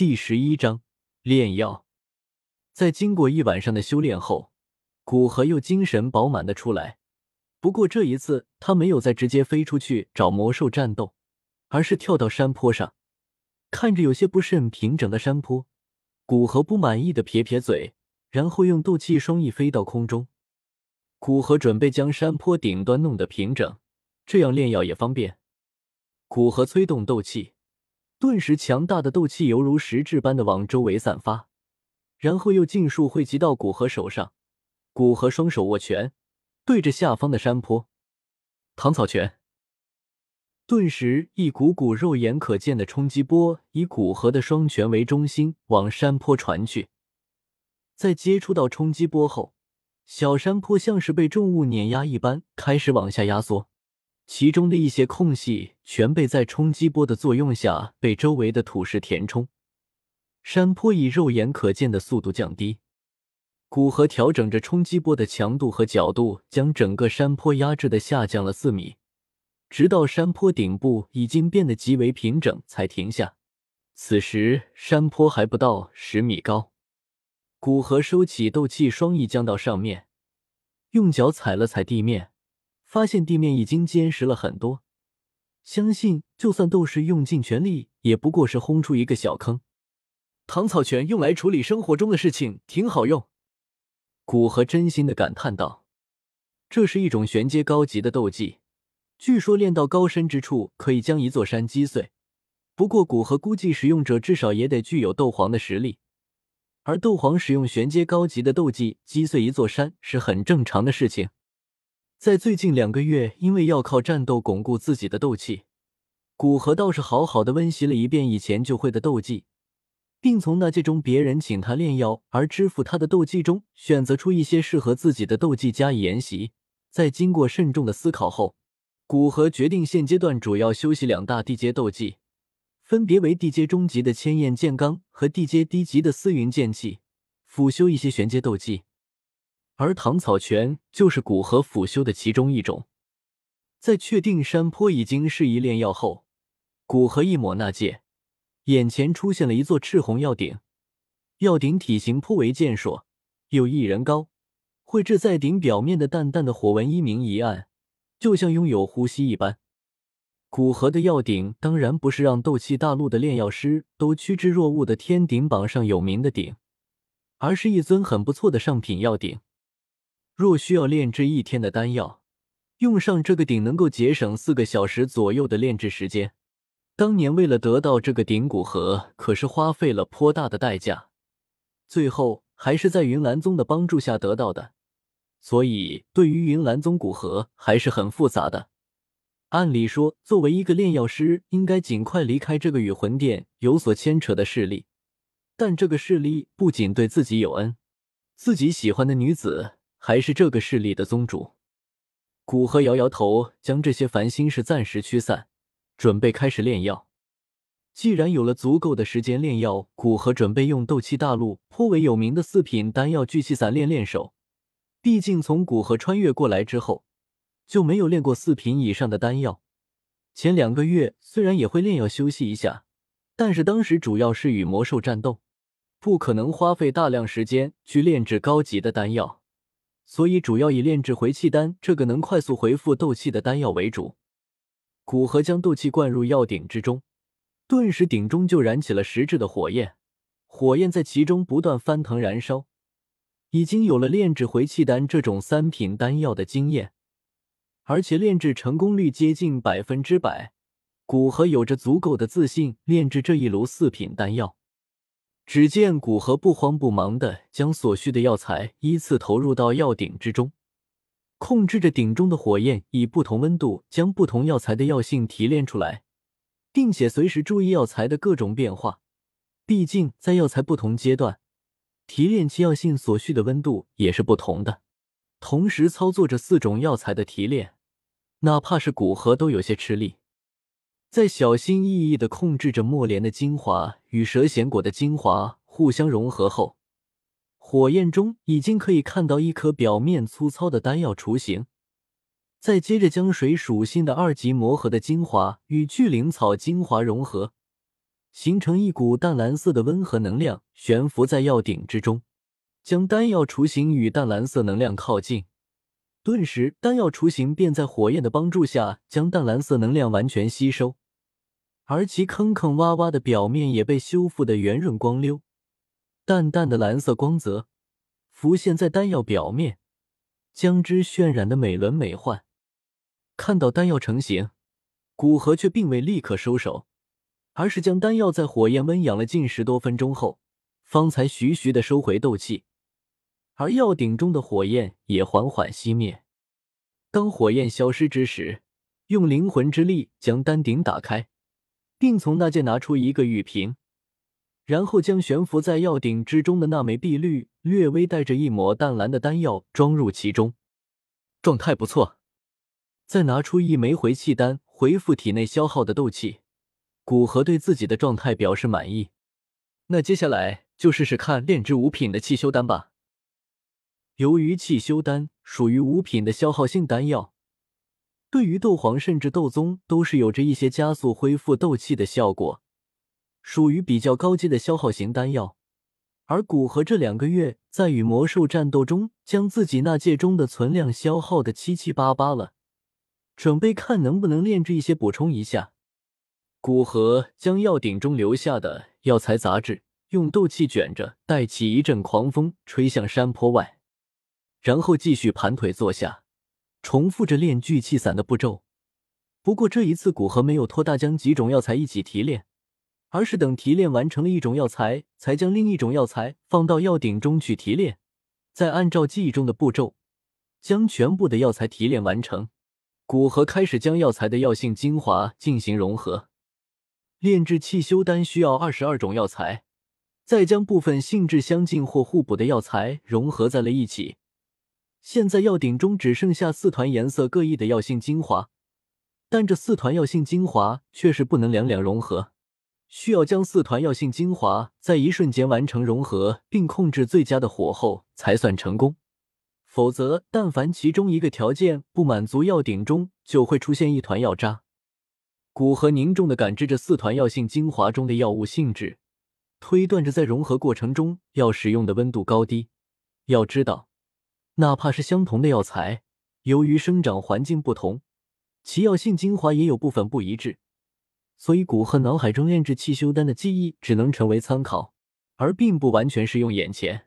第十一章炼药。在经过一晚上的修炼后，古河又精神饱满的出来。不过这一次，他没有再直接飞出去找魔兽战斗，而是跳到山坡上，看着有些不甚平整的山坡，古河不满意的撇撇嘴，然后用斗气双翼飞到空中。古河准备将山坡顶端弄得平整，这样炼药也方便。古河催动斗气。顿时，强大的斗气犹如实质般的往周围散发，然后又尽数汇集到古河手上。古河双手握拳，对着下方的山坡，唐草拳。顿时，一股股肉眼可见的冲击波以古河的双拳为中心往山坡传去。在接触到冲击波后，小山坡像是被重物碾压一般，开始往下压缩。其中的一些空隙全被在冲击波的作用下被周围的土石填充，山坡以肉眼可见的速度降低。古河调整着冲击波的强度和角度，将整个山坡压制的下降了四米，直到山坡顶部已经变得极为平整才停下。此时山坡还不到十米高，古河收起斗气双翼，降到上面，用脚踩了踩地面。发现地面已经坚实了很多，相信就算斗士用尽全力，也不过是轰出一个小坑。唐草拳用来处理生活中的事情挺好用，古河真心的感叹道：“这是一种玄阶高级的斗技，据说练到高深之处可以将一座山击碎。不过古河估计使用者至少也得具有斗皇的实力，而斗皇使用玄阶高级的斗技击碎一座山是很正常的事情。”在最近两个月，因为要靠战斗巩固自己的斗气，古河倒是好好的温习了一遍以前就会的斗技，并从那届中别人请他炼药而支付他的斗技中选择出一些适合自己的斗技加以研习。在经过慎重的思考后，古河决定现阶段主要修习两大地阶斗技，分别为地阶中级的千焰剑罡和地阶低级的丝云剑气，辅修一些玄阶斗技。而唐草泉就是古河辅修的其中一种。在确定山坡已经适宜炼药后，古河一抹那戒，眼前出现了一座赤红药鼎。药鼎体型颇为健硕，有一人高，绘制在鼎表面的淡淡的火纹一明一暗，就像拥有呼吸一般。古河的药鼎当然不是让斗气大陆的炼药师都趋之若鹜的天鼎榜上有名的鼎，而是一尊很不错的上品药鼎。若需要炼制一天的丹药，用上这个鼎能够节省四个小时左右的炼制时间。当年为了得到这个鼎骨盒，可是花费了颇大的代价，最后还是在云岚宗的帮助下得到的。所以，对于云岚宗骨盒还是很复杂的。按理说，作为一个炼药师，应该尽快离开这个与魂殿有所牵扯的势力。但这个势力不仅对自己有恩，自己喜欢的女子。还是这个势力的宗主，古河摇摇头，将这些烦心事暂时驱散，准备开始炼药。既然有了足够的时间炼药，古河准备用斗气大陆颇为有名的四品丹药聚气散练练手。毕竟从古河穿越过来之后，就没有练过四品以上的丹药。前两个月虽然也会炼药休息一下，但是当时主要是与魔兽战斗，不可能花费大量时间去炼制高级的丹药。所以，主要以炼制回气丹这个能快速回复斗气的丹药为主。古河将斗气灌入药鼎之中，顿时鼎中就燃起了实质的火焰，火焰在其中不断翻腾燃烧。已经有了炼制回气丹这种三品丹药的经验，而且炼制成功率接近百分之百，古河有着足够的自信炼制这一炉四品丹药。只见古河不慌不忙的将所需的药材依次投入到药鼎之中，控制着鼎中的火焰，以不同温度将不同药材的药性提炼出来，并且随时注意药材的各种变化。毕竟在药材不同阶段，提炼其药性所需的温度也是不同的。同时操作着四种药材的提炼，哪怕是古河都有些吃力。在小心翼翼的控制着墨莲的精华与蛇涎果的精华互相融合后，火焰中已经可以看到一颗表面粗糙的丹药雏形。再接着将水属性的二级魔核的精华与巨灵草精华融合，形成一股淡蓝色的温和能量，悬浮在药鼎之中，将丹药雏形与淡蓝色能量靠近。顿时，丹药雏形便在火焰的帮助下将淡蓝色能量完全吸收，而其坑坑洼洼的表面也被修复的圆润光溜，淡淡的蓝色光泽浮现在丹药表面，将之渲染的美轮美奂。看到丹药成型，古河却并未立刻收手，而是将丹药在火焰温养了近十多分钟后，方才徐徐的收回斗气。而药鼎中的火焰也缓缓熄灭。当火焰消失之时，用灵魂之力将丹鼎打开，并从那件拿出一个玉瓶，然后将悬浮在药鼎之中的那枚碧绿、略微带着一抹淡蓝的丹药装入其中。状态不错。再拿出一枚回气丹，回复体内消耗的斗气。古河对自己的状态表示满意。那接下来就试试看炼制五品的气修丹吧。由于气修丹属于五品的消耗性丹药，对于斗皇甚至斗宗都是有着一些加速恢复斗气的效果，属于比较高阶的消耗型丹药。而古河这两个月在与魔兽战斗中，将自己那戒中的存量消耗的七七八八了，准备看能不能炼制一些补充一下。古河将药鼎中留下的药材杂质用斗气卷着，带起一阵狂风，吹向山坡外。然后继续盘腿坐下，重复着炼聚气散的步骤。不过这一次，古河没有拖大将几种药材一起提炼，而是等提炼完成了一种药材，才将另一种药材放到药鼎中去提炼，再按照记忆中的步骤，将全部的药材提炼完成。古河开始将药材的药性精华进行融合。炼制气修丹需要二十二种药材，再将部分性质相近或互补的药材融合在了一起。现在药鼎中只剩下四团颜色各异的药性精华，但这四团药性精华却是不能两两融合，需要将四团药性精华在一瞬间完成融合，并控制最佳的火候才算成功。否则，但凡其中一个条件不满足，药鼎中就会出现一团药渣。古河凝重的感知着四团药性精华中的药物性质，推断着在融合过程中要使用的温度高低。要知道。哪怕是相同的药材，由于生长环境不同，其药性精华也有部分不一致。所以古鹤脑海中炼制气修丹的记忆只能成为参考，而并不完全适用眼前。